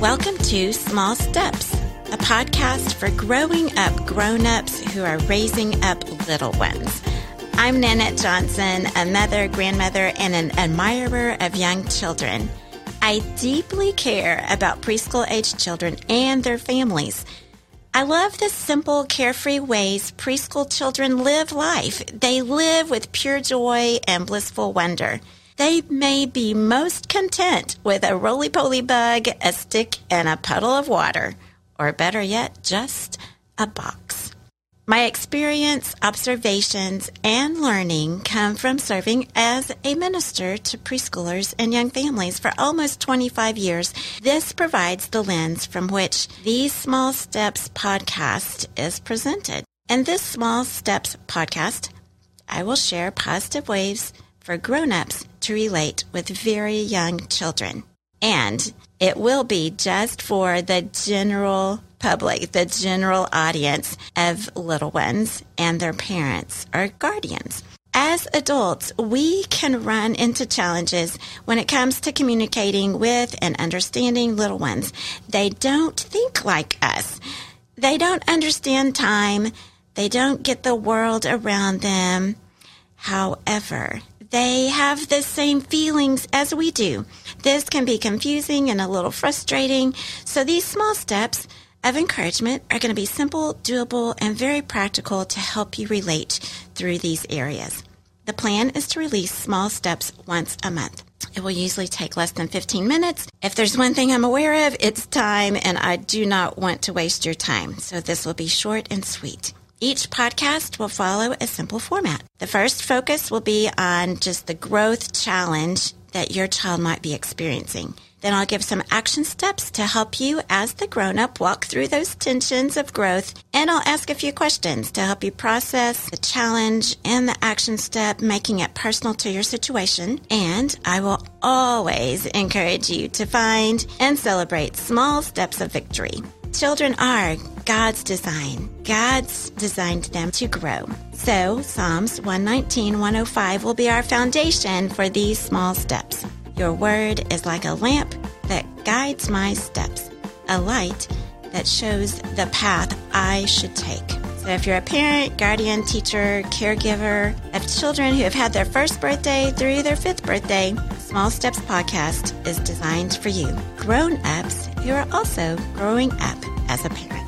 Welcome to Small Steps, a podcast for growing up grown ups who are raising up little ones. I'm Nanette Johnson, a mother, grandmother, and an admirer of young children. I deeply care about preschool age children and their families. I love the simple, carefree ways preschool children live life. They live with pure joy and blissful wonder. They may be most content with a roly poly bug, a stick, and a puddle of water, or better yet, just a box. My experience, observations, and learning come from serving as a minister to preschoolers and young families for almost 25 years. This provides the lens from which the Small Steps podcast is presented. In this Small Steps podcast, I will share positive ways for grown-ups to relate with very young children. And it will be just for the general public, the general audience of little ones and their parents or guardians. As adults, we can run into challenges when it comes to communicating with and understanding little ones. They don't think like us. They don't understand time. They don't get the world around them. However, they have the same feelings as we do. This can be confusing and a little frustrating. So these small steps of encouragement are going to be simple, doable, and very practical to help you relate through these areas. The plan is to release small steps once a month. It will usually take less than 15 minutes. If there's one thing I'm aware of, it's time, and I do not want to waste your time. So this will be short and sweet. Each podcast will follow a simple format. The first focus will be on just the growth challenge that your child might be experiencing. Then I'll give some action steps to help you as the grown up walk through those tensions of growth. And I'll ask a few questions to help you process the challenge and the action step, making it personal to your situation. And I will always encourage you to find and celebrate small steps of victory. Children are God's design. God's designed them to grow. So, Psalms 119, 105 will be our foundation for these small steps. Your word is like a lamp that guides my steps, a light that shows the path I should take. So, if you're a parent, guardian, teacher, caregiver of children who have had their first birthday through their fifth birthday, Small Steps podcast is designed for you. Grown ups who are also growing up as a parent.